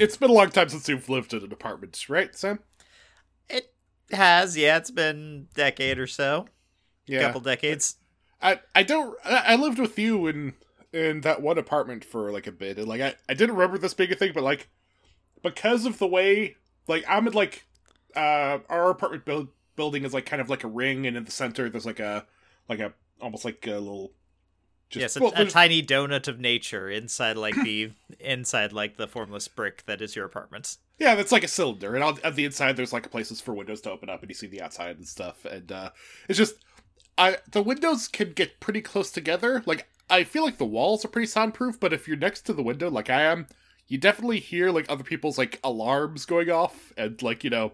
it's been a long time since you've lived in an apartment, right, Sam? It has, yeah. It's been a decade or so, Yeah. couple decades. I I don't I I lived with you in in that one apartment for like a bit and like I, I didn't remember this being a thing but like because of the way like I'm in like uh our apartment build, building is like kind of like a ring and in the center there's like a like a almost like a little yes, a, a tiny donut of nature inside, like the inside, like the formless brick that is your apartment. Yeah, that's like a cylinder, and on, on the inside there's like places for windows to open up, and you see the outside and stuff. And uh, it's just, I the windows can get pretty close together. Like I feel like the walls are pretty soundproof, but if you're next to the window, like I am, you definitely hear like other people's like alarms going off, and like you know,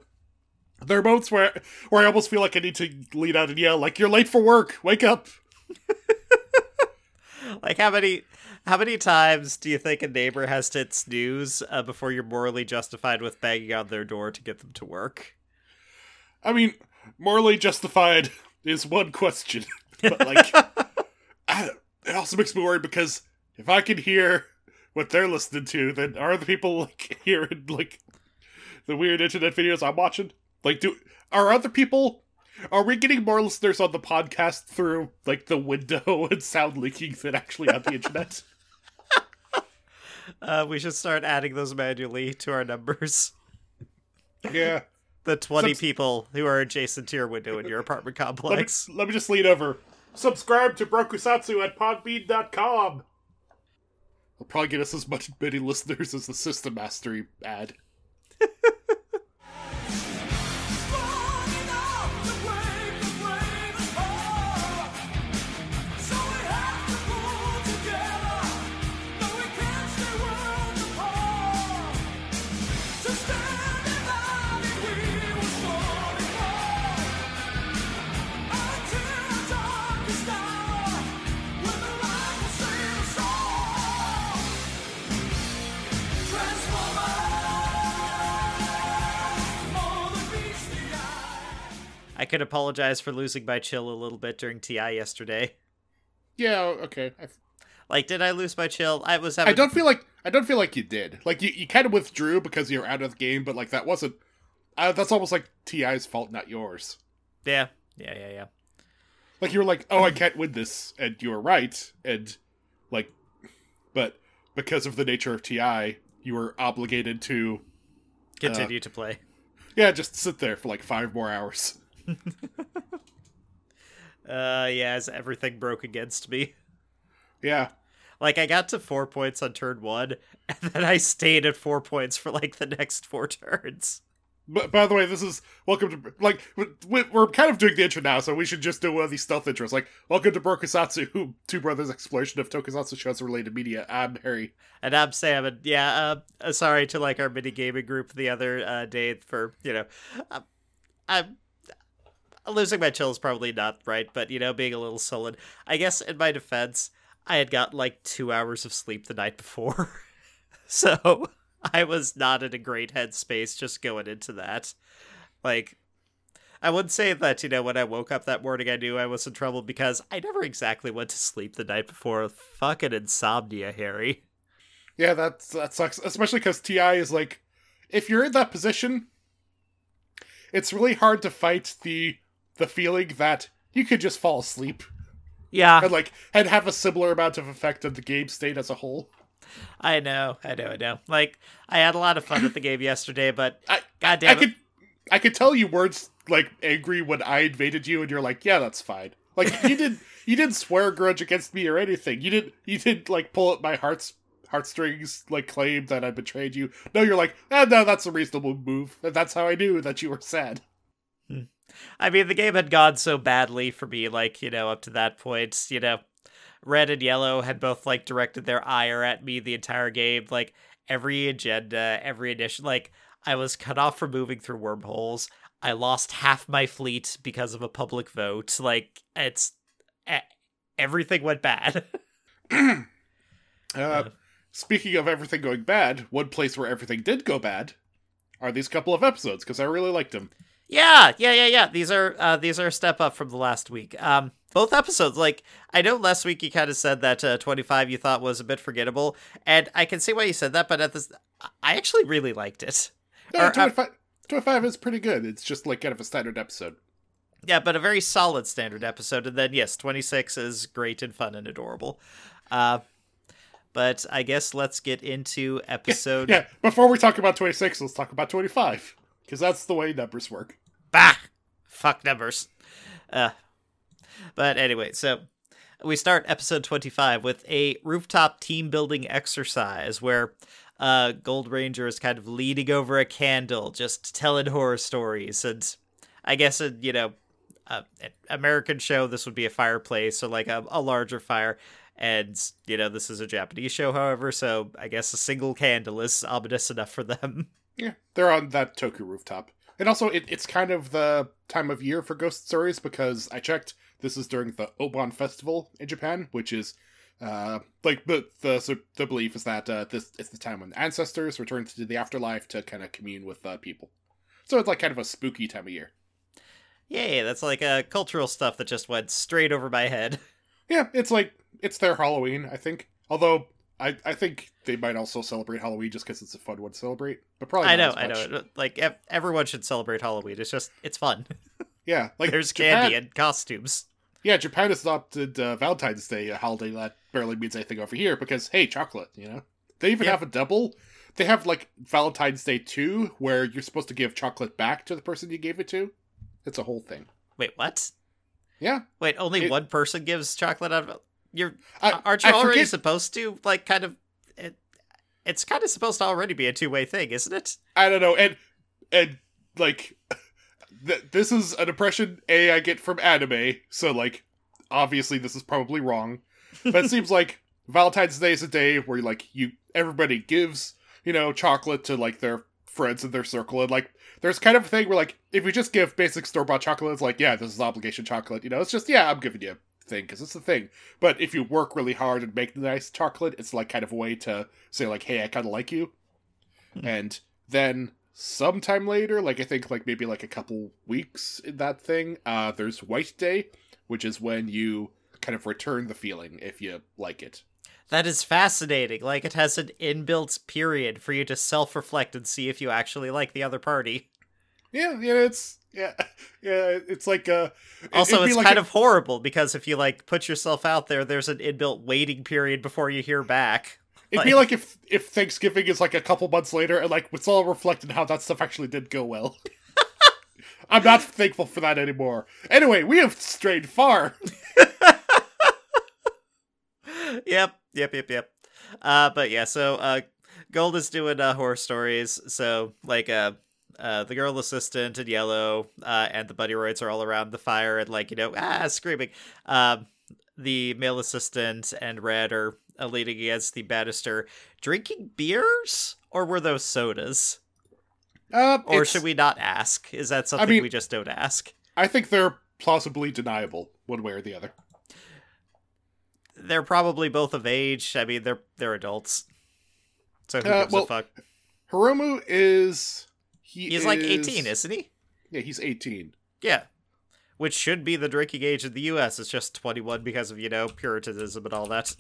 there are moments where where I almost feel like I need to lean out and yell, like "You're late for work, wake up!" Like how many how many times do you think a neighbor has to hit snooze uh, before you're morally justified with banging on their door to get them to work? I mean, morally justified is one question, but like, I, it also makes me worried because if I can hear what they're listening to, then are the people like hearing like the weird internet videos I'm watching? Like, do are other people? Are we getting more listeners on the podcast through like the window and sound leaking than actually on the internet? Uh, we should start adding those manually to our numbers. yeah. The 20 Subs- people who are adjacent to your window in your apartment Let me, complex. let me just lean over. Subscribe to Brokusatsu at podbean.com. I'll probably get us as much many listeners as the System Mastery ad. I could apologize for losing my chill a little bit during TI yesterday. Yeah, okay. I, Like, did I lose my chill? I was having. I don't feel like I don't feel like you did. Like you, you kind of withdrew because you're out of the game, but like that wasn't. Uh, that's almost like Ti's fault, not yours. Yeah, yeah, yeah, yeah. Like you were like, "Oh, I can't win this," and you were right, and like, but because of the nature of Ti, you were obligated to Continue to play. Yeah, just sit there for like five more hours. Uh, yeah, as everything broke against me. Yeah. Like, I got to four points on turn one, and then I stayed at four points for like the next four turns. But by the way, this is welcome to like we- we're kind of doing the intro now, so we should just do one of these stealth intros. Like, welcome to Brokusatsu, Two Brothers Exploration of Tokusatsu Shows Related Media. I'm Harry. And I'm Sam, and yeah, uh, uh, sorry to like our mini gaming group the other uh, day for you know, uh, I'm losing my chill is probably not right, but you know, being a little sullen. I guess in my defense, I had got like two hours of sleep the night before, so I was not in a great headspace just going into that. Like, I would say that you know when I woke up that morning, I knew I was in trouble because I never exactly went to sleep the night before. Fucking insomnia, Harry. Yeah, that's that sucks, especially because Ti is like, if you're in that position, it's really hard to fight the the feeling that you could just fall asleep Yeah, and like and have a similar amount of effect on the game state as a whole. I know, I know, I know. Like, I had a lot of fun with the game yesterday, but I God I damn it. could I could tell you weren't like angry when I invaded you, and you're like, yeah, that's fine. Like you didn't you didn't swear a grudge against me or anything. You didn't you didn't like pull at my heart's heartstrings like claim that I betrayed you. No, you're like, eh, no, that's a reasonable move. And that's how I knew that you were sad. I mean, the game had gone so badly for me, like, you know, up to that point, you know, red and yellow had both, like, directed their ire at me the entire game. Like, every agenda, every edition, like, I was cut off from moving through wormholes. I lost half my fleet because of a public vote. Like, it's. Everything went bad. Uh, speaking of everything going bad, one place where everything did go bad are these couple of episodes because I really liked them. Yeah, yeah, yeah, yeah. These are uh, these are a step up from the last week. Um, both episodes. Like I know last week you kind of said that uh, twenty five you thought was a bit forgettable, and I can see why you said that. But at this, I actually really liked it. Yeah, Or, uh, 25, 25 is pretty good. It's just like kind of a standard episode. Yeah, but a very solid standard episode. And then, yes, 26 is great and fun and adorable. Uh, but I guess let's get into episode. Yeah, before we talk about 26, let's talk about 25. Because that's the way numbers work. Bah! Fuck numbers. Uh, but anyway, so we start episode 25 with a rooftop team building exercise where uh, Gold Ranger is kind of leaning over a candle, just telling horror stories. And I guess, uh, you know, uh, an American show, this would be a fireplace or like a, a larger fire. And, you know, this is a Japanese show, however, so I guess a single candle is ominous enough for them. Yeah, they're on that Toku rooftop. And also, it, it's kind of the time of year for ghost stories because I checked. This is during the Obon Festival in Japan, which is uh, like the the the belief is that uh, this is the time when ancestors return to the afterlife to kind of commune with uh, people. So it's like kind of a spooky time of year. Yay, that's like uh, cultural stuff that just went straight over my head. Yeah, it's like it's their Halloween, I think. Although I I think they might also celebrate Halloween just because it's a fun one to celebrate. But probably I know, I know. Like ev- everyone should celebrate Halloween. It's just it's fun. Yeah, like There's Japan- candy and costumes. Yeah, Japan has adopted uh, Valentine's Day, a holiday that barely means anything over here because, hey, chocolate, you know? They even Yep. have a double. They have, like, Valentine's Day 2, where you're supposed to give chocolate back to the person you gave it to. It's a whole thing. Wait, what? Yeah. Wait, only It- one person gives chocolate out of you're I, aren't you I already forget- supposed to like kind of it, it's kind of supposed to already be a two-way thing, isn't it? I don't know. And, and like, th- this is an impression, A, I get from anime, so, like, obviously this is probably wrong. But it seems like Valentine's Day is a day where, like, you everybody gives, you know, chocolate to, like, their friends in their circle. And, like, there's kind of a thing where, like, if you just give basic store bought chocolate, it's like, yeah, this is obligation chocolate. You know, it's just, yeah, I'm giving you thing because it's a thing. But if you work really hard and make the nice chocolate, it's, like, kind of a way to say, like, hey, I kind of like you. Hmm. And then sometime later, like, I think, like, maybe, like, a couple weeks in that thing, uh, there's White Day, which is when you kind of return the feeling if you like it. That is fascinating. Like it has an inbuilt period for you to self-reflect and see if you actually like the other party. Yeah, yeah, it's yeah, yeah, it's like uh. Also, it's like kind a- of horrible because if you like put yourself out there, there's an inbuilt waiting period before you hear back. It'd be like if if Thanksgiving is like a couple months later, and like it's all reflected how that stuff actually did go well. I'm not thankful for that anymore. Anyway, we have strayed far. yep, yep, yep, yep. Uh, but yeah, so uh, Gold is doing uh, horror stories. So like uh, uh, the girl assistant in yellow uh, and the buddy roids are all around the fire and like you know ah screaming. Um, the male assistant and red are uh, leaning against the banister, drinking beers, or were those sodas? Uh, Or should we not ask? Is that something mean- we just don't ask? I think they're plausibly deniable, one way or the other. They're probably both of age. I mean, they're they're adults. So who Uh, gives well, a fuck? Hiromu is he He's like 18, isn't he? Yeah, he's 18. Yeah. Which should be the drinking age in the US. It's just 21 because of, you know, Puritanism and all that.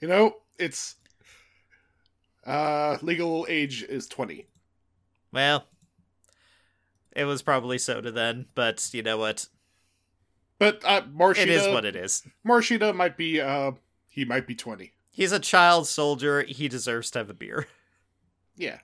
You know, it's uh legal age is 20. Well, it was probably soda then, but you know what? But uh Masato It is what it is. Masato might be uh he might be 20. He's a child soldier. He deserves to have a beer. Yeah.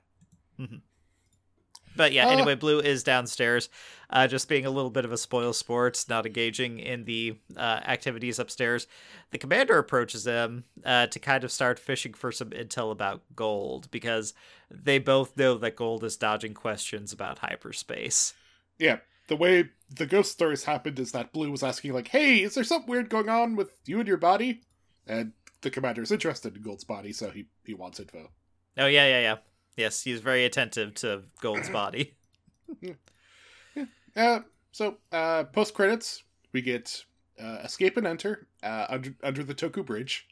But yeah, Uh. anyway, Blue is downstairs, uh, just being a little bit of a spoil sport, not engaging in the uh, activities upstairs. The commander approaches them uh, to kind of start fishing for some intel about gold because they both know that gold is dodging questions about hyperspace. Yeah. The way the ghost stories happened is that Blue was asking like, "Hey, is there something weird going on with you and your body?" And the commander is interested in Gold's body, so he he wants info. Oh yeah, yeah, yeah. Yes, he's very attentive to Gold's body. Uh, so uh, post credits, we get uh, escape and enter uh, under under the Toku Bridge.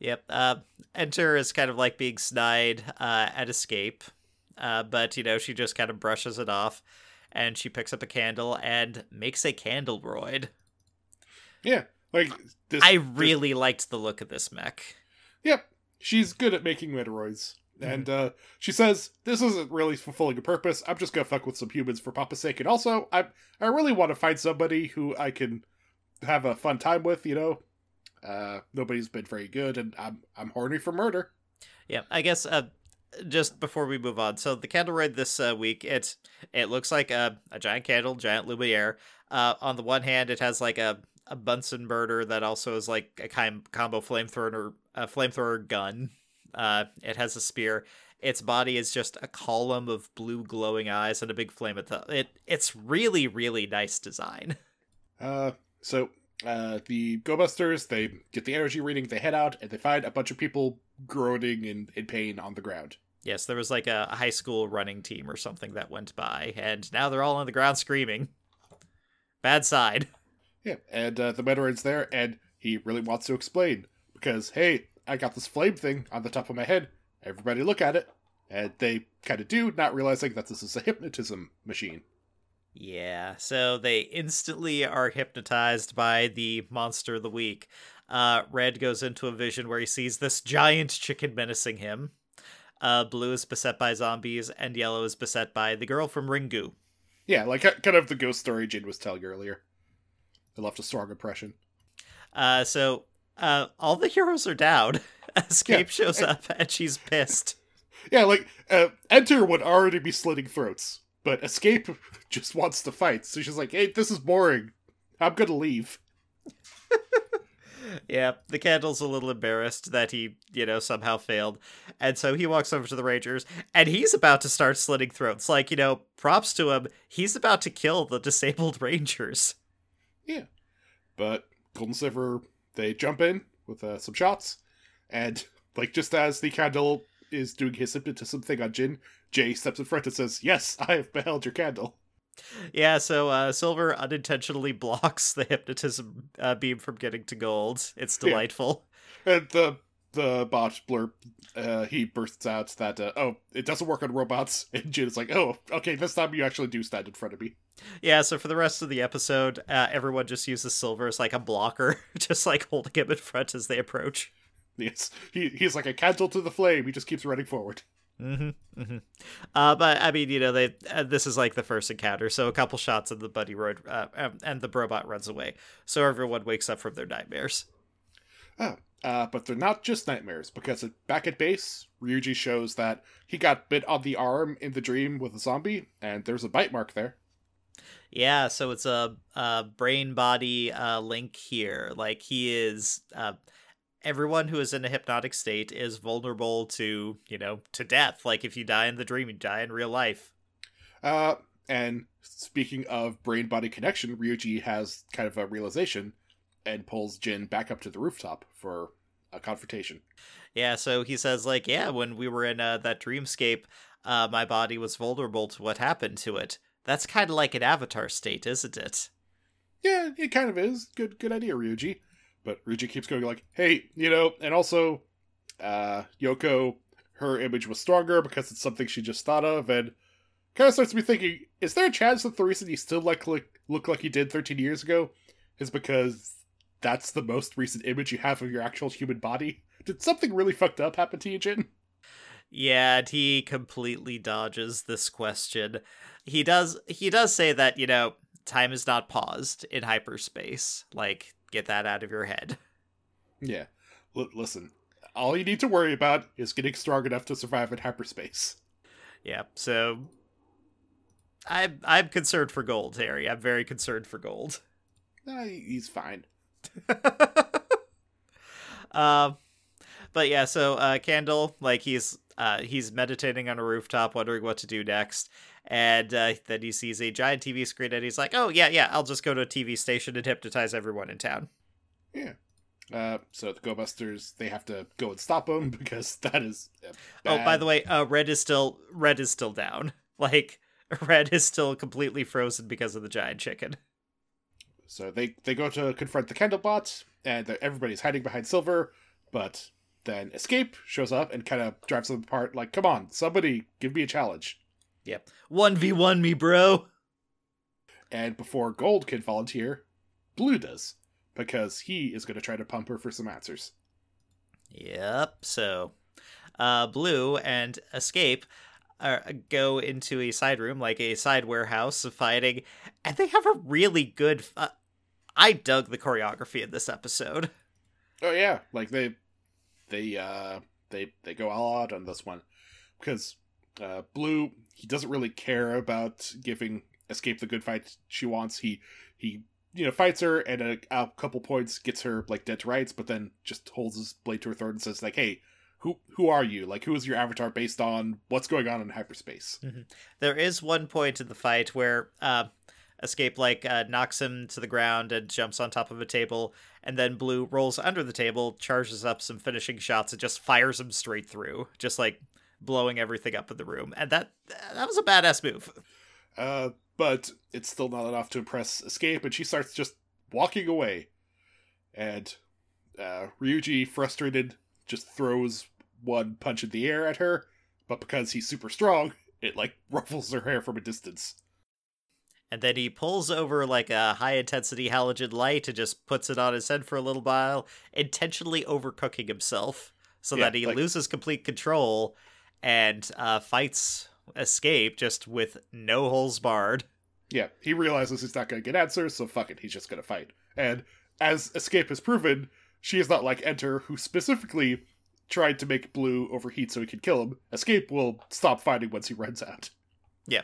Yep. Uh, Enter is kind of like being snide uh, at escape, uh, but you know she just kind of brushes it off, and she picks up a candle and makes a candle roid. Yeah, like this. I this- really liked the look of this mech. Yep. She's good at making Metaloids. And uh, she says, This isn't really fulfilling a purpose. I'm just gonna fuck with some humans for Papa's sake. And also, I I really want to find somebody who I can have a fun time with, you know? Uh, nobody's been very good, and I'm I'm horny for murder. Yeah, I guess uh, just before we move on, so the candle raid this uh, week, it's it looks like a, a giant candle, giant Lumiere. Uh, on the one hand, it has like a, a Bunsen burner that also is like a kind combo flamethrower a flamethrower gun. Uh, it has a spear. Its body is just a column of blue glowing eyes and a big flame at the. It it's really really nice design. Uh, so uh, the Go Busters, they get the energy reading, they head out, and they find a bunch of people groaning in, in pain on the ground. Yes, there was like a high school running team or something that went by, and now they're all on the ground screaming. Bad side. Yeah, and uh, the Metaloid's there, and he really wants to explain because hey, I got this flame thing on the top of my head. Everybody look at it, and they kind of do, not realizing that this is a hypnotism machine. Yeah, so they instantly are hypnotized by the monster of the week. Uh, Red goes into a vision where he sees this giant chicken menacing him. Uh, Blue is beset by zombies, and Yellow is beset by the girl from Ringu. Yeah, like kind of the ghost story Jin was telling earlier. It left a strong impression. Uh, so uh, all the heroes are down. Escape Yeah, shows and- up, and she's pissed. Yeah, like uh, Enter would already be slitting throats, but Escape just wants to fight. So she's like, "Hey, this is boring. I'm gonna leave." Yeah, the candle's a little embarrassed that he, you know, somehow failed. And so he walks over to the Rangers and he's about to start slitting throats. Like, you know, props to him. He's about to kill the disabled Rangers. Yeah. But Golden Silver, they jump in with uh, some shots, and like just as the candle is doing his hypnotism thing on Jin, Jay steps in front and says, "Yes, I have beheld your candle." Yeah, so uh, Silver unintentionally blocks the hypnotism uh, beam from getting to gold. It's Yeah. delightful. And the the bot blurb, uh, he bursts out that, uh, "Oh, it doesn't work on robots." And Jin is like, "Oh, okay, this time you actually do stand in front of me." Yeah, so for the rest of the episode, uh, everyone just uses Silver as like a blocker, just like holding him in front as they approach. Yes, he he's like a candle to the flame. He just keeps running forward. Mm-hmm. mm-hmm. Uh, but I mean, you know, they uh, this is like the first encounter, so a couple shots of the buddy roid, uh, um, and the robot runs away. So everyone wakes up from their nightmares. Oh, uh, but they're not just nightmares because back at base, Ryuji shows that he got bit on the arm in the dream with a zombie, and there's a bite mark there. Yeah, so it's a, a brain body uh, link here. Like he is, uh, everyone who is in a hypnotic state is vulnerable to, you know, to death. Like if you die in the dream, you die in real life. Uh, and speaking of brain body connection, Ryuji has kind of a realization and pulls Jin back up to the rooftop for a confrontation. Yeah, so he says like, yeah, when we were in uh, that dreamscape, uh, my body was vulnerable to what happened to it. That's kind of like an avatar state, isn't it? Yeah, it kind of is. Good good idea, Ryuji. But Ryuji keeps going like, hey, you know, and also uh Yoko, her image was stronger because it's something she just thought of, and kind of starts me thinking, is there a chance that the reason you still like, like look like you did 13 years ago is because that's the most recent image you have of your actual human body? Did something really fucked up happen to you, Jin? Yeah, and he completely dodges this question. He does he does say that, you know, time is not paused in hyperspace. Like, get that out of your head. Yeah. L- listen, all you need to worry about is getting strong enough to survive in hyperspace. Yeah, so I'm I'm concerned for gold, Harry. I'm very concerned for gold. Uh, he's fine. Um, but yeah, so uh, Candle, like he's uh, he's meditating on a rooftop, wondering what to do next, and uh, then he sees a giant TV screen, and he's like, "Oh yeah, yeah, I'll just go to a TV station and hypnotize everyone in town." Yeah. Uh, so the Go Busters, they have to go and stop him because that is. Oh, by the way, uh, Red is still Red is still down. Like Red is still completely frozen because of the giant chicken. So they they go to confront the Candlebot, and everybody's hiding behind Silver, but then Escape shows up and kind of drives them apart. Like, come on, somebody give me a challenge. Yep, one v one me, bro. And before Gold can volunteer, Blue does because he is going to try to pump her for some answers. Yep. So, uh, Blue and Escape uh, go into a side room, like a side warehouse, fighting, and they have a really good. Uh, I dug the choreography in this episode. Oh yeah, like they they uh they they go all out on this one because uh Blue he doesn't really care about giving Escape the good fight she wants. He he you know fights her and a, a couple points gets her like dead to rights, but then just holds his blade to her throat and says like, "Hey, who who are you? Like, who is your avatar based on? What's going on in hyperspace?" There is one point in the fight where uh, Escape like uh, knocks him to the ground and jumps on top of a table, and then Blue rolls under the table, charges up some finishing shots, and just fires him straight through, just like blowing everything up in the room. And that that was a badass move. Uh, but it's still not enough to impress Escape, and she starts just walking away. And uh, Ryuji, frustrated, just throws one punch in the air at her, but because he's super strong, it like ruffles her hair from a distance. And then he pulls over like a high intensity halogen light and just puts it on his head for a little while, intentionally overcooking himself so Yeah, that he like- loses complete control and uh, fights Escape just with no holes barred. Yeah, he realizes he's not going to get answers, so fuck it, he's just going to fight. And as Escape has proven, she is not like Enter, who specifically tried to make Blue overheat so he could kill him. Escape will stop fighting once he runs out. Yeah.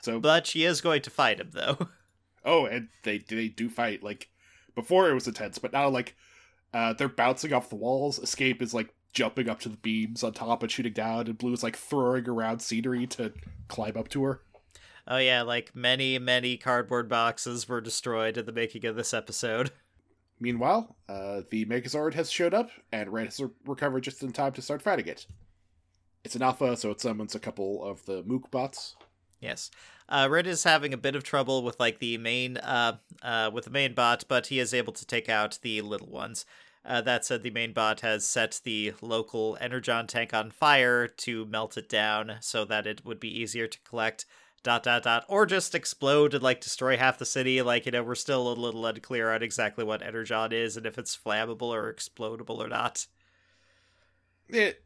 So But she is going to fight him, though. Oh, and they they do fight. Like before, it was intense, but now like uh, they're bouncing off the walls. Escape is like jumping up to the beams on top and shooting down, and Blue is like throwing around scenery to climb up to her. Oh, yeah, like many, many cardboard boxes were destroyed in the making of this episode. Meanwhile, uh, the Megazord has showed up, and Red has re- recovered just in time to start fighting it. It's an alpha, so it summons a couple of the Mook bots. Yes. Uh, Red is having a bit of trouble with like the main uh, uh, with the main bot, but he is able to take out the little ones. Uh, that said, the main bot has set the local Energon tank on fire to melt it down so that it would be easier to collect. Dot dot dot, or just explode and like destroy half the city. Like you know, we're still a little unclear on exactly what Energon is and if it's flammable or explodable or not. It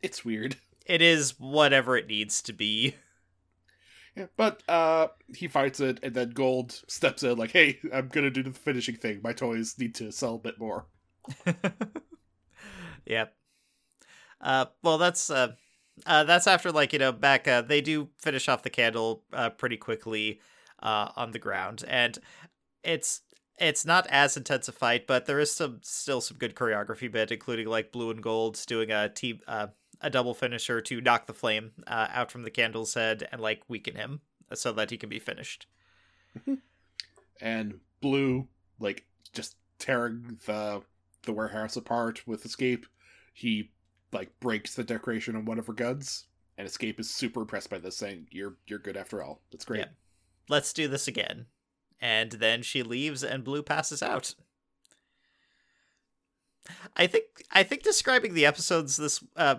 it's weird. It is whatever it needs to be. But uh, he fights it, and then Gold steps in like, "Hey, I'm gonna do the finishing thing. My toys need to sell a bit more." yep. Uh, well, that's uh, uh, that's after like you know back. Uh, they do finish off the candle uh, pretty quickly uh, on the ground, and it's it's not as intense a fight, but there is some still some good choreography bit, including like blue and gold doing a team uh, a double finisher to knock the flame uh, out from the candle's head and like weaken him so that he can be finished. and blue like just tearing the the warehouse apart with escape he like breaks the decoration on one of her guns and escape is super impressed by this saying you're you're good after all that's great Yeah. Let's do this again. And then she leaves and Blue passes out. I think I think describing the episodes this uh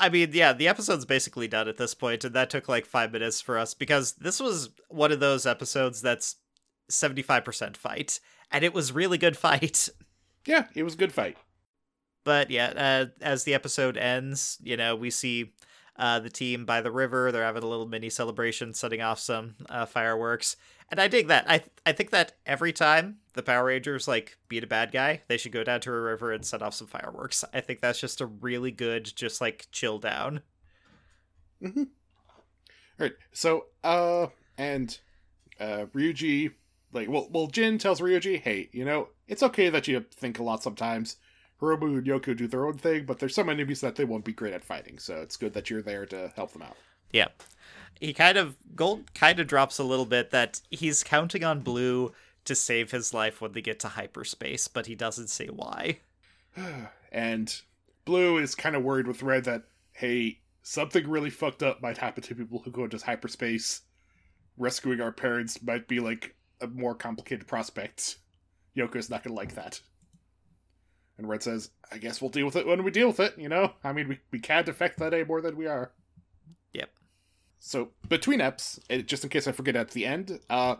I mean, yeah, the episode's basically done at this point, and that took like five minutes for us because this was one of those episodes that's 75% fight, and it was really good fight. yeah it was a good fight But yeah, uh, as the episode ends, you know, we see uh, the team by the river. They're having a little mini celebration, setting off some uh, fireworks, and I dig that. I I think that every time the Power Rangers like beat a bad guy, they should go down to a river and set off some fireworks. I think that's just a really good, just like chill down. all right so uh and uh ryuji like well well jin tells ryuji hey you know it's okay that you think a lot sometimes Hiromu and Yoko do their own thing, but there's some enemies that they won't be great at fighting, so it's good that you're there to help them out. Yeah. He kind of Gold kind of drops a little bit that he's counting on Blue to save his life when they get to hyperspace, but he doesn't say why. and Blue is kind of worried with Red that, hey, something really fucked up might happen to people who go into hyperspace. Rescuing our parents might be like a more complicated prospect. Yoko's not gonna like that. And Red says, I guess we'll deal with it when we deal with it, you know? I mean, we, we can't affect that any more than we are. So, between eps, just in case I forget at the end, uh,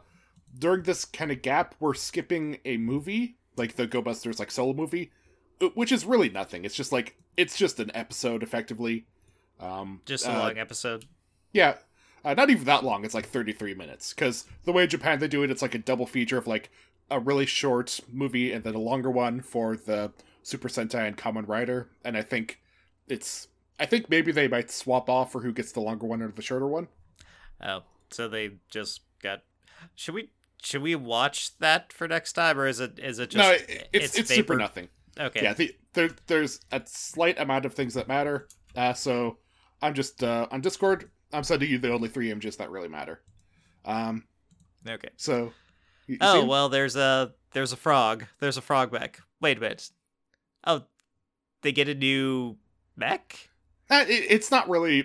during this kind of gap, we're skipping a movie, like the Go Busters like solo movie, uh, which is really nothing. It's just like it's just an episode, effectively. Um, Just a uh, long episode. Yeah, uh, not even that long. It's like 33 minutes. Because the way in Japan they do it, it's like a double feature of like a really short movie and then a longer one for the Super Sentai and Kamen Rider. And I think it's. I think maybe they might swap off for who gets the longer one or the shorter one. Oh, so they just got. Should we should we watch that for next time, or is it is it just no, it, it's it's, super nothing. Okay. Yeah, the, there, there's a slight amount of things that matter. Uh, so I'm just uh, on Discord. I'm sending you the only three images that really matter. Um, Okay. so. you- you Oh well, there's a there's a frog. There's a frog mech. Wait a minute. Oh, they get a new mech. Uh, it's not really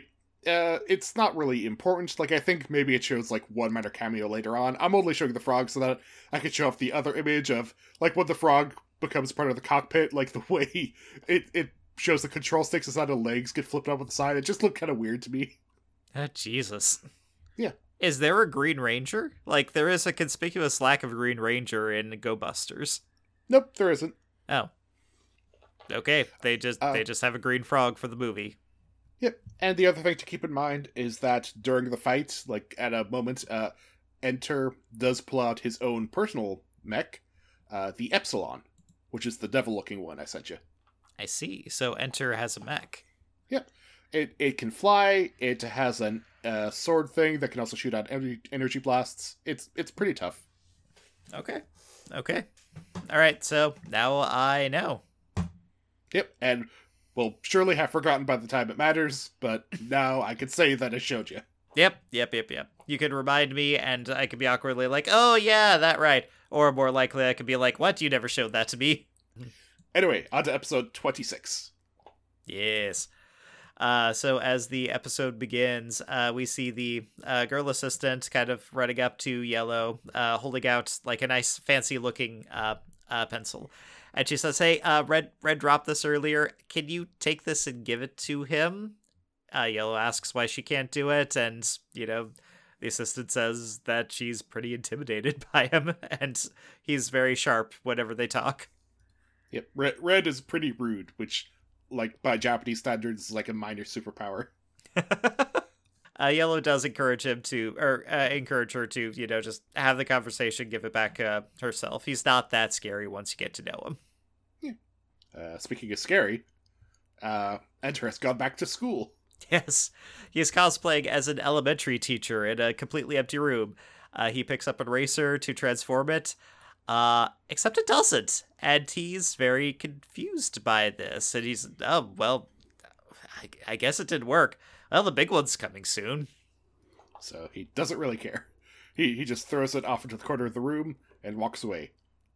uh it's not really important like i think maybe it shows like one minor cameo later on i'm only showing the frog so that i could show off the other image of like when the frog becomes part of the cockpit like the way it it shows the control sticks instead of legs get flipped up on the side it just looked kind of weird to me Oh, Jesus. Yeah. Is there a Green Ranger? Like there is a conspicuous lack of Green Ranger in Go Busters. nope there isn't Oh. Okay, they just Uh, they just have a green frog for the movie. Yep. And the other thing to keep in mind is that during the fight, like at a moment, uh, Enter does pull out his own personal mech, uh, the Epsilon, which is the devil-looking one I sent you. I see. So Enter has a mech. Yep. It it can fly. It has a uh, sword thing that can also shoot out energy, energy blasts. It's it's pretty tough. Okay. Okay. All right. So now I know. Yep. And will surely have forgotten by the time it matters, but now I can say that I showed you. Yep. Yep. Yep. Yep. You could remind me, and I could be awkwardly like, "Oh yeah, that right," or more likely, I could be like, "What? You never showed that to me." Anyway, on to episode twenty-six. Yes. Uh, so as the episode begins, uh, we see the uh, girl assistant kind of running up to Yellow, uh, holding out like a nice, fancy-looking uh, uh, pencil, and she says, "Hey, uh, Red, Red dropped this earlier. Can you take this and give it to him?" Uh, Yellow asks why she can't do it, and you know, the assistant says that she's pretty intimidated by him, and he's very sharp whenever they talk. Yep. Red, red is pretty rude, which, like by Japanese standards, is like a minor superpower. uh, Yellow does encourage him to, or uh, encourage her to, you know, just have the conversation, give it back uh, herself. He's not that scary once you get to know him. Uh, speaking of scary, uh, Enter has gone back to school. Yes, he is cosplaying as an elementary teacher in a completely empty room. Uh, he picks up an eraser to transform it, uh, except it doesn't, and he's very confused by this. And he's, oh well, I, I guess it didn't work. Well, the big one's coming soon. So he doesn't really care. He he just throws it off into the corner of the room and walks away.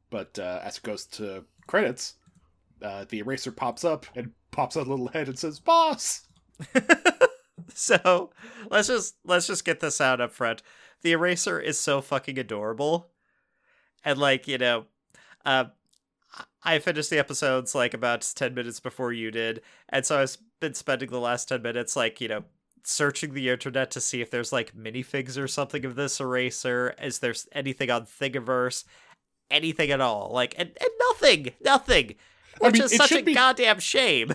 But uh, as it goes to credits, uh, the eraser pops up and pops out a little head and says, "Boss." so let's just let's just get this out up front. The eraser is so fucking adorable, and like you know, uh, I finished the episodes like about ten minutes before you did, and so I've been spending the last ten minutes like you know searching the internet to see if there's like minifigs or something of this eraser. Is there anything on Thingiverse? Anything at all? Like and, and nothing, nothing. I Which mean, is such a be- goddamn shame.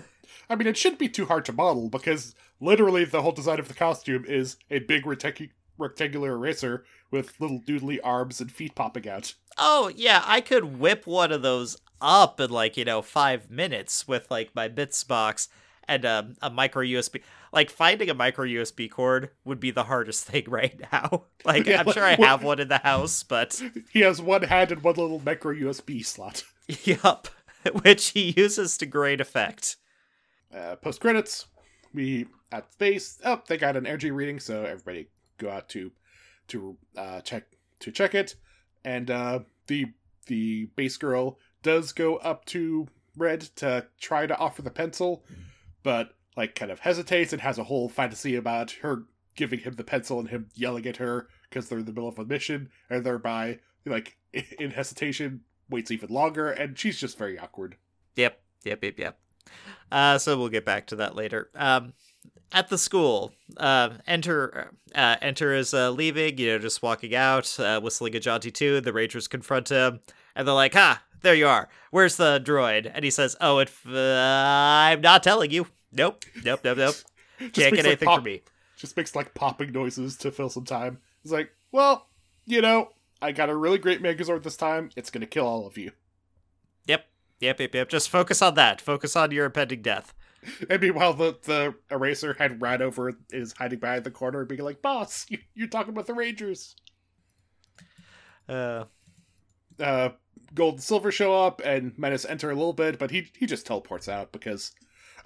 I mean, it shouldn't be too hard to model because literally the whole design of the costume is a big rectangu- rectangular eraser with little doodly arms and feet popping out. Oh yeah, I could whip one of those up in like you know five minutes with like my bits box and um, a micro USB. Like finding a micro USB cord would be the hardest thing right now. Like Yeah, I'm sure I have one in the house, but He has one hand and one little micro USB slot. yup, which he uses to great effect. Uh, Post credits, we at space. Oh, they got an energy reading, so everybody go out to to uh, check to check it. And uh, the the base girl does go up to Red to try to offer the pencil, but like kind of hesitates and has a whole fantasy about her giving him the pencil and him yelling at her because they're in the middle of a mission, and thereby like in hesitation waits even longer, and she's just very awkward. Yep, yep, yep, yep. Uh, so we'll get back to that later. Um, at the school, uh, enter uh, enter is uh, leaving. You know, just walking out, uh, whistling a jaunty tune. The Rangers confront him, and they're like, "Ha! there you are. Where's the droid? And he says, "Oh, it. Uh, I'm not telling you. Nope, nope, nope, nope. Can't get like, anything pop- from me." Just makes like popping noises to fill some time. It's like, well, you know, I got a really great Megazord this time. It's gonna kill all of you. Yep, yep, yep, yep. Just focus on that. Focus on your impending death. And meanwhile, the the eraser had ran over, is hiding behind the corner, and being like, "Boss, you, you're talking about the Rangers." Uh, uh, Gold and Silver show up and Menace enter a little bit, but he he just teleports out because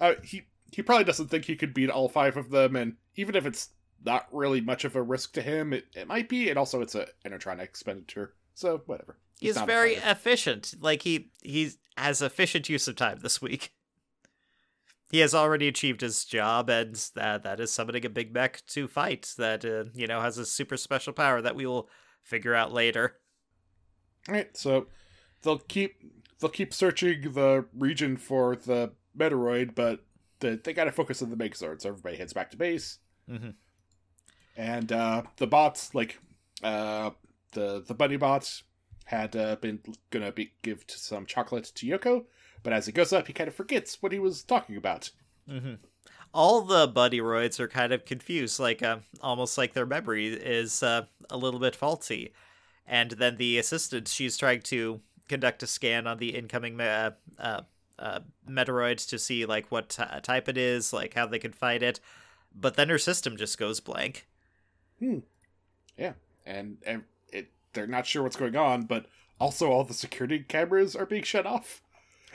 uh, he he probably doesn't think he could beat all five of them, and even if it's not really much of a risk to him, it, it might be, and also it's a enertronic expenditure, so whatever. he's a very efficient. Like he he has efficient use of time this week. He has already achieved his job, and that that is summoning a big mech to fight. That uh, you know has a super special power that we will figure out later. All right, so they'll keep they'll keep searching the region for the Metaloid, but the, they got to focus on the Megazord, so everybody heads back to base. Mhm. And uh, the bots, like uh, the the bunny bots, had uh, been gonna be give some chocolate to Yoko, but as he goes up, he kind of forgets what he was talking about. Mm-hmm. All the buddy roids are kind of confused, like uh, almost like their memory is uh, a little bit faulty. And then the assistant, she's trying to conduct a scan on the incoming me- uh, uh, to see like what t- type it is, like how they can fight it. But then her system just goes blank. Hmm. Yeah, and, and it they're not sure what's going on, but also all the security cameras are being shut off,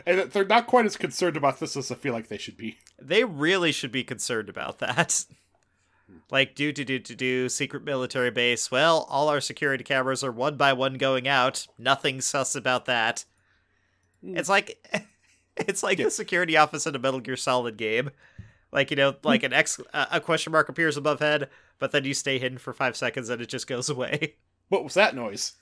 and they're not quite as concerned about this as I feel like they should be. They really should be concerned about that. Like, do, do, do, do, do, secret military base. Well, all our security cameras are one by one going out. Nothing sus about that. It's like, it's like Yeah. the security office in a Metal Gear Solid game. Like, you know, like an X, a question mark appears above head, but then you stay hidden for five seconds and it just goes away. What was that noise?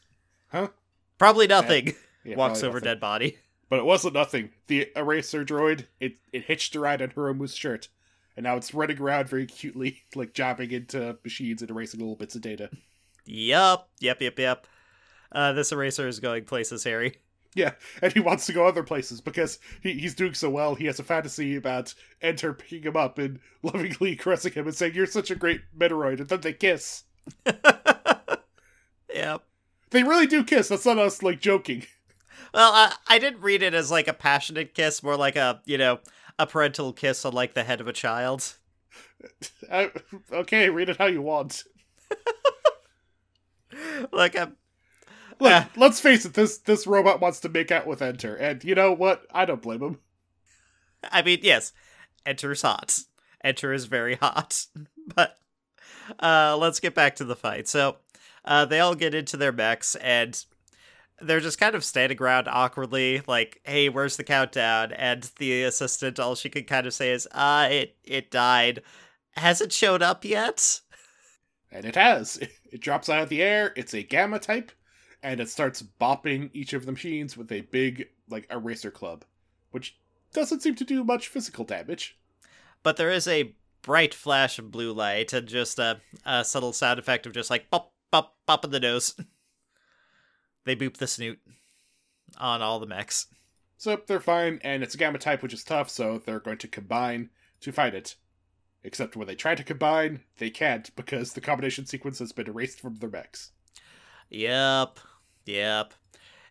Huh? Probably nothing. Yeah, Walks probably over nothing. dead body. But it wasn't nothing. The eraser droid, it, it hitched a ride on Hiromu's shirt. And now it's running around very cutely, like jabbing into machines and erasing little bits of data. Yep, yep, yep, yep. Uh, this eraser is going places, Harry. Yeah, and he wants to go other places because he, he's doing so well. He has a fantasy about Enter picking him up and lovingly caressing him and saying, You're such a great Metaloid. And then they kiss. Yep. They really do kiss. That's not us, like, joking. Well, I, I didn't read it as like a passionate kiss, more like a, you know, a parental kiss on like the head of a child. Uh, okay, read it how you want. Like a Look, Ah. let's face it, this this robot wants to make out with Enter, and you know what? I don't blame him. I mean, yes, Enter's hot. Enter is very hot. But uh let's get back to the fight. So uh they all get into their mechs and they're just kind of standing around awkwardly, like, hey, where's the countdown? And the assistant, all she could kind of say is, uh, it it died. Has it showed up yet? And it has. It drops out of the air, it's a gamma type, and it starts bopping each of the machines with a big, like, eraser club, which doesn't seem to do much physical damage. but there is a bright flash of blue light and just a, a subtle sound effect of just like pop pop pop in the nose. they boop the snoot on all the mechs. So they're fine, and it's a gamma type, which is tough, so they're going to combine to fight it. Except when they try to combine, they can't because the combination sequence has been erased from their mechs. Yep, yep.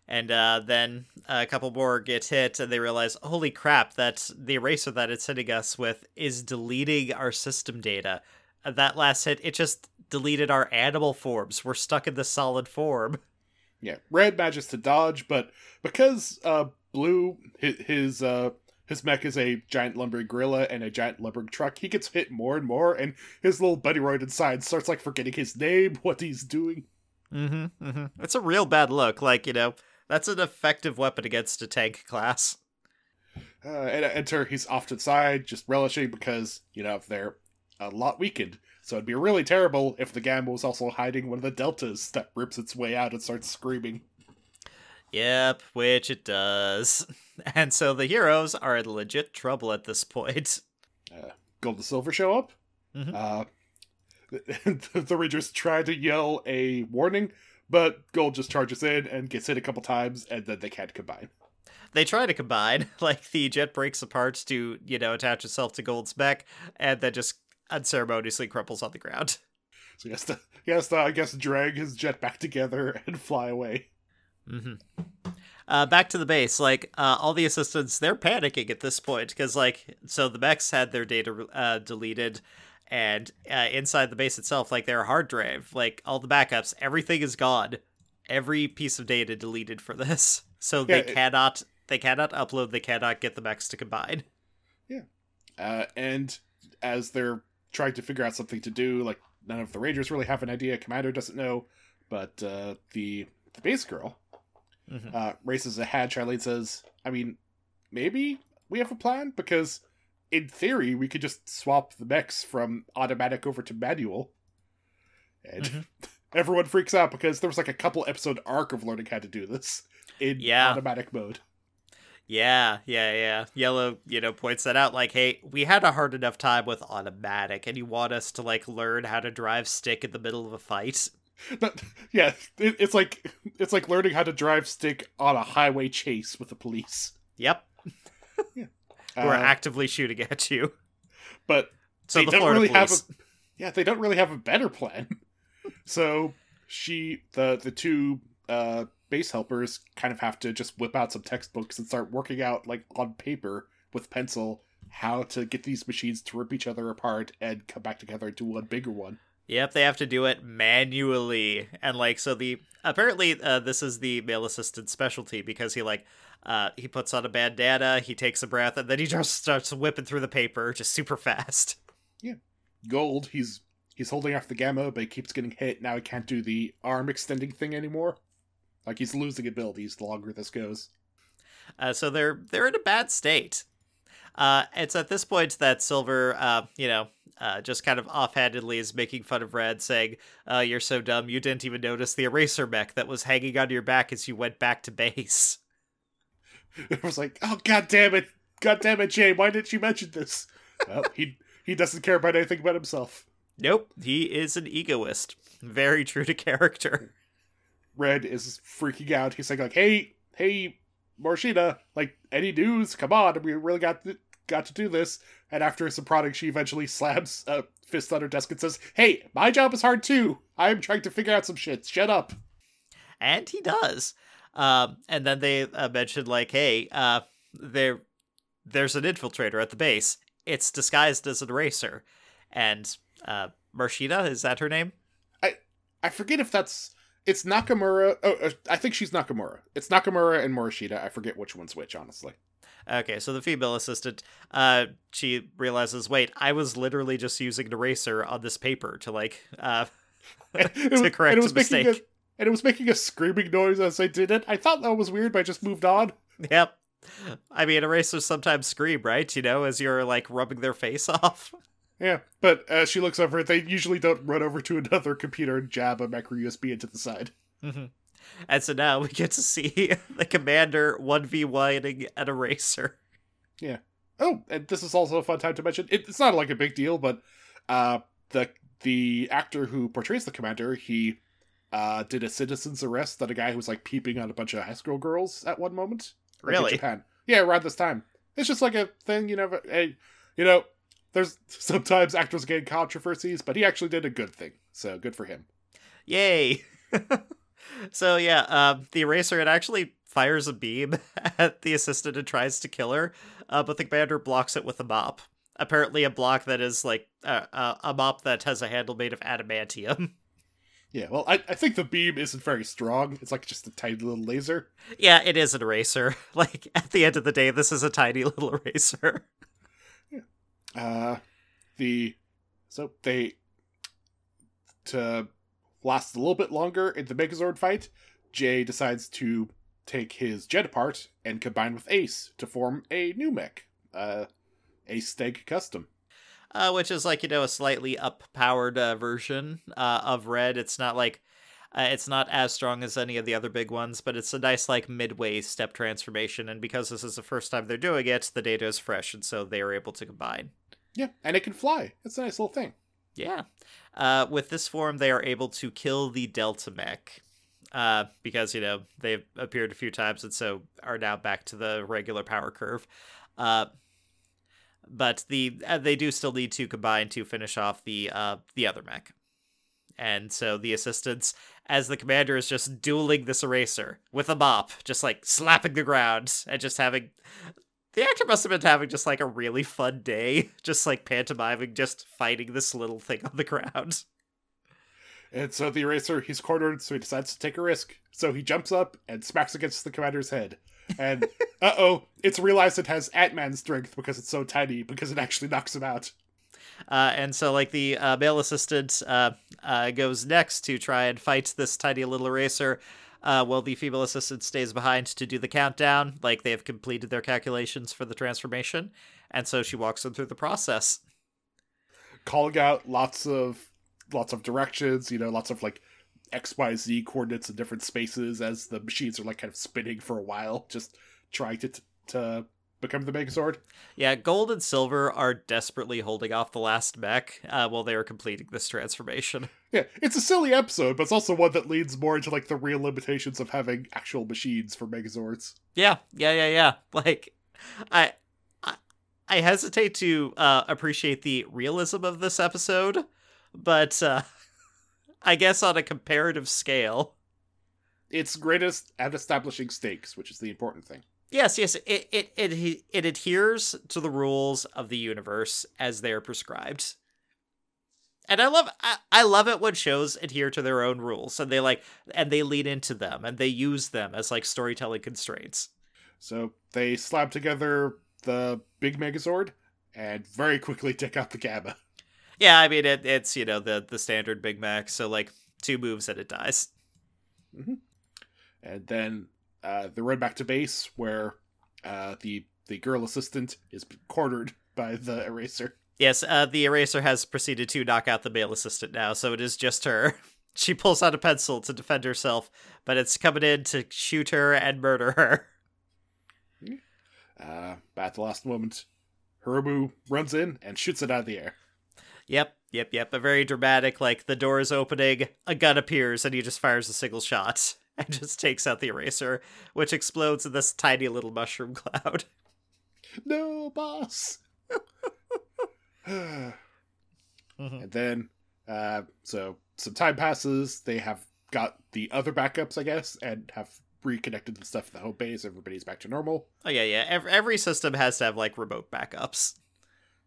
And uh, then a couple more get hit, and they realize, holy crap, that the eraser that it's hitting us with is deleting our system data. That last hit, it just deleted our animal forms. We're stuck in the solid form. Yeah, Red manages to dodge, but because uh, Blue his uh, his mech is a giant lumbering gorilla and a giant lumbering truck, he gets hit more and more, and his little buddy roid inside starts like forgetting his name, what he's doing. Mm-hmm, mm-hmm. It's a real bad look. Like, you know, that's an effective weapon against a tank class. Uh, and enter, he's off to the side, just relishing because you know they're a lot weakened. So it'd be really terrible if the Gamma was also hiding one of the deltas that rips its way out and starts screaming. Yep, which it does. And so the heroes are in legit trouble at this point. Gold and Silver show up. Mhm. Uh, the, Rangers try to yell a warning, but Gold just charges in and gets hit a couple times, and then they can't combine. they try to combine. Like the jet breaks apart to, you know, attach itself to Gold's mech, and then just unceremoniously crumples on the ground. So he has to, he has to, I guess, drag his jet back together and fly away. hmm Uh, back to the base, like uh, all the assistants, they're panicking at this point because, like, so the mechs had their data uh, deleted, and uh, inside the base itself, like their hard drive, like all the backups, everything is gone. Every piece of data deleted for this, so Yeah, they it- cannot, they cannot upload, they cannot get the mechs to combine. Yeah. Uh, and as they're trying to figure out something to do, like none of the Rangers really have an idea. Commander doesn't know, but uh, the the base girl Mhm. uh, races ahead. Charlene says, "I mean, maybe we have a plan because, in theory, we could just swap the mechs from automatic over to manual." And Mhm. everyone freaks out because there was like a couple episode arc of learning how to do this in Yeah. automatic mode. Yeah, yeah, yeah. Yellow, you know, points that out like, hey, we had a hard enough time with automatic, and you want us to like learn how to drive stick in the middle of a fight. That- yeah, it, it's like it's like learning how to drive stick on a highway chase with the police. Yep. Who are Uh, actively shooting at you. but So they the don't Florida really have a yeah they don't really have a better plan. so she the the two uh base helpers kind of have to just whip out some textbooks and start working out like on paper with pencil how to get these machines to rip each other apart and come back together into one bigger one. Yep, they have to do it manually. And like so the apparently uh, this is the male assistant specialty because he like uh he puts on a bandana, he takes a breath, and then he just starts whipping through the paper just super fast. Yeah. Gold, he's he's holding off the gamma, but he keeps getting hit. Now he can't do the arm extending thing anymore. Like he's losing abilities the longer this goes. Uh, so they're they're in a bad state. Uh, it's at this point that Silver, uh, you know, uh, just kind of offhandedly is making fun of Red, saying, uh, "You're so dumb, you didn't even notice the eraser mech that was hanging on your back as you went back to base." It was like, oh god damn it, god damn it, Jay, why didn't you mention this? Well, he he doesn't care about anything but himself. Nope, he is an egoist. Very true to character. Red is freaking out. He's like, like, hey, hey, Morshida, like, any news? Come on, we really got th- got to do this. And after some prodding, she eventually slams a fist on her desk and says, "Hey, my job is hard too. I'm trying to figure out some shit. Shut up." and he does. Um, and then they uh, mentioned like, "Hey, uh, there, there's an infiltrator at the base. It's disguised as an eraser." And uh, Marshida is that her name? I I forget if that's it's Nakamura. Oh, uh, I think she's Nakamura. It's Nakamura and Morishida. I forget which one's which, honestly. Okay, so the female assistant, uh, she realizes, wait, I was literally just using an eraser on this paper to like, uh, to was- correct and it was a making a, mistake. And it was making a screaming noise as I did it. I thought that was weird, but I just moved on. Yep. I mean, erasers sometimes scream, right? You know, as you're like rubbing their face off. Yeah, but as she looks over, they usually don't run over to another computer and jab a micro USB into the side. Mhm. And so now we get to see the commander 1v1ing an eraser. Yeah. Oh, and this is also a fun time to mention. It, it's not like a big deal, but uh, the the actor who portrays the commander, he uh, did a citizen's arrest on a guy who was like peeping on a bunch of high school girls at one moment. like, in Really? Japan. Yeah, around this time. It's just like a thing, you know. Hey, you know, there's sometimes actors get controversies, but he actually did a good thing, so good for him. Yay! so yeah, um, the eraser it actually fires a beam at the assistant and tries to kill her, uh, but the commander blocks it with a mop. Apparently, a block that is like uh, uh, a mop that has a handle made of adamantium. Yeah, well, I, I think the beam isn't very strong. It's like just a tiny little laser. yeah, it is an eraser. Like at the end of the day, this is a tiny little eraser. Uh, the so they to last a little bit longer in the Megazord fight. Jay decides to take his jet apart and combine with Ace to form a new mech, uh, Ace Stag Custom. Uh, which is like you know a slightly up powered uh, version uh, of red it's not like uh, it's not as strong as any of the other big ones but it's a nice like midway step transformation and because this is the first time they're doing it the data is fresh and so they are able to combine Yeah, and it can fly. It's a nice little thing. yeah uh, with this form they are able to kill the delta mech uh, because you know they've appeared a few times and so are now back to the regular power curve. Uh, but the uh, they do still need to combine to finish off the uh, the other mech. And so the assistants, as the commander is just dueling this eraser with a mop, just like slapping the ground and just having. The actor must have been having just like a really fun day, just like pantomiming, just fighting this little thing on the ground. And so the eraser, he's cornered, so he decides to take a risk. So he jumps up and smacks against the commander's head. And uh oh, it's realized it has Ant Man strength because it's so tiny, because it actually knocks him out. Uh, and so, like, the uh, male assistant uh, uh, goes next to try and fight this tiny little eraser, uh, while the female assistant stays behind to do the countdown. Like, they have completed their calculations for the transformation. And so she walks them through the process. Calling out lots of lots of directions, you know, lots of like XYZ coordinates in different spaces as the machines are like kind of spinning for a while, just trying to to become the Megazord. Yeah, gold and silver are desperately holding off the last mech uh, while they are completing this transformation. Yeah, it's a silly episode, but it's also one that leads more into like the real limitations of having actual machines for Megazords. Yeah, yeah, yeah, yeah. Like, I, I, I hesitate to uh, appreciate the realism of this episode, but uh, I guess on a comparative scale, It's greatest at establishing stakes, which is the important thing. yes, yes, it it it it adheres to the rules of the universe as they are prescribed. And I love I, I love it when shows adhere to their own rules and they like and they lean into them and they use them as like storytelling constraints. So they slap together the big Megazord and very quickly take out the Gamma. Yeah, I mean it, it's you know the the standard Big Mac, so like two moves and it dies. And then uh, run back to base where uh, the the girl assistant is cornered by the eraser. Yes, uh, the eraser has proceeded to knock out the male assistant now, so it is just her. She pulls out a pencil to defend herself, but it's coming in to shoot her and murder her. Uh, at the last moment, Hiromu runs in and shoots it out of the air. Yep, yep, yep. A very dramatic, like the door is opening, a gun appears, and he just fires a single shot and just takes out the eraser, which explodes in this tiny little mushroom cloud. No, boss. Mhm. And then, uh, so some time passes. They have got the other backups, I guess, and have reconnected the stuff at the home base. Everybody's back to normal. Oh yeah, yeah. Every, every system has to have like remote backups.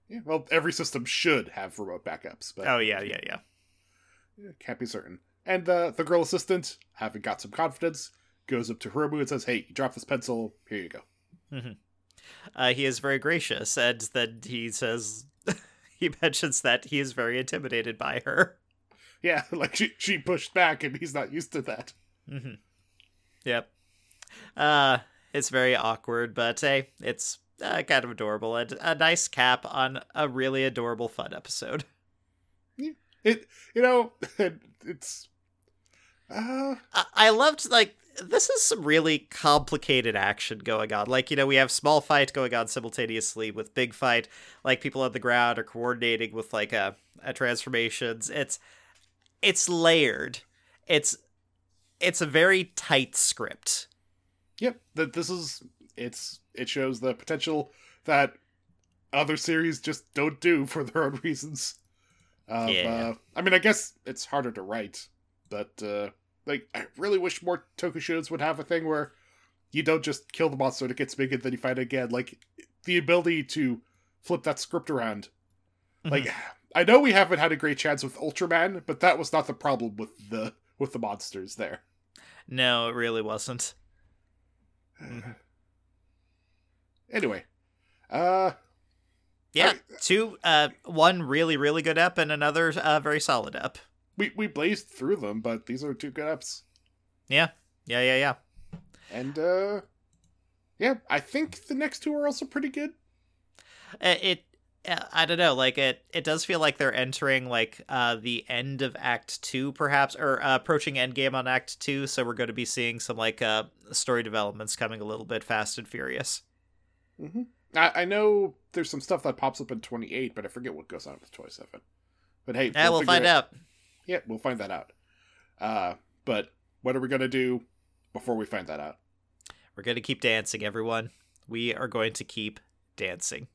Yeah, well, every system should have remote backups, but Oh yeah, yeah, yeah. can't be certain. And uh, the girl assistant, having got some confidence, goes up to Hiromu and says, "Hey, you dropped this pencil. Here you go." Uh, he is very gracious, and then he says he mentions that he is very intimidated by her. Yeah, like she she pushed back, and he's not used to that. Mm-hmm. Yep. Uh, it's very awkward, but hey, it's uh, kind of adorable and a nice cap on a really adorable fun episode. It, you know, it's. Uh, I, I loved like this is some really complicated action going on. Like you know, we have small fight going on simultaneously with big fight. Like people on the ground are coordinating with like a, a transformations. It's it's layered. It's it's a very tight script. Yep, that this is it's it shows the potential that other series just don't do for their own reasons. Of, Yeah. uh, I mean, I guess it's harder to write, but uh, like I really wish more tokushows would have a thing where you don't just kill the monster and it gets big and then you fight it again. Like the ability to flip that script around. Like I know we haven't had a great chance with Ultraman, but that was not the problem with the with the monsters there. No, it really wasn't. Anyway, uh, Yeah, I- two, uh, one really really good ep and another uh, very solid ep. we we blazed through them, but these are two good eps. Yeah, yeah, yeah, yeah. And uh yeah, I think the next two are also pretty good. Uh, It, uh, I don't know, like it, it does feel like they're entering like uh the end of Act Two, perhaps, or uh, approaching Endgame on Act Two. So we're going to be seeing some like uh story developments coming a little bit fast and furious. Mm-hmm. I, I know there's some stuff that pops up in 28, but I forget what goes on with 27. But hey, Yeah, we'll figure find it- out. Yeah, we'll find that out. Uh, but what are we gonna do before we find that out? We're going to keep dancing, everyone. We are going to keep dancing.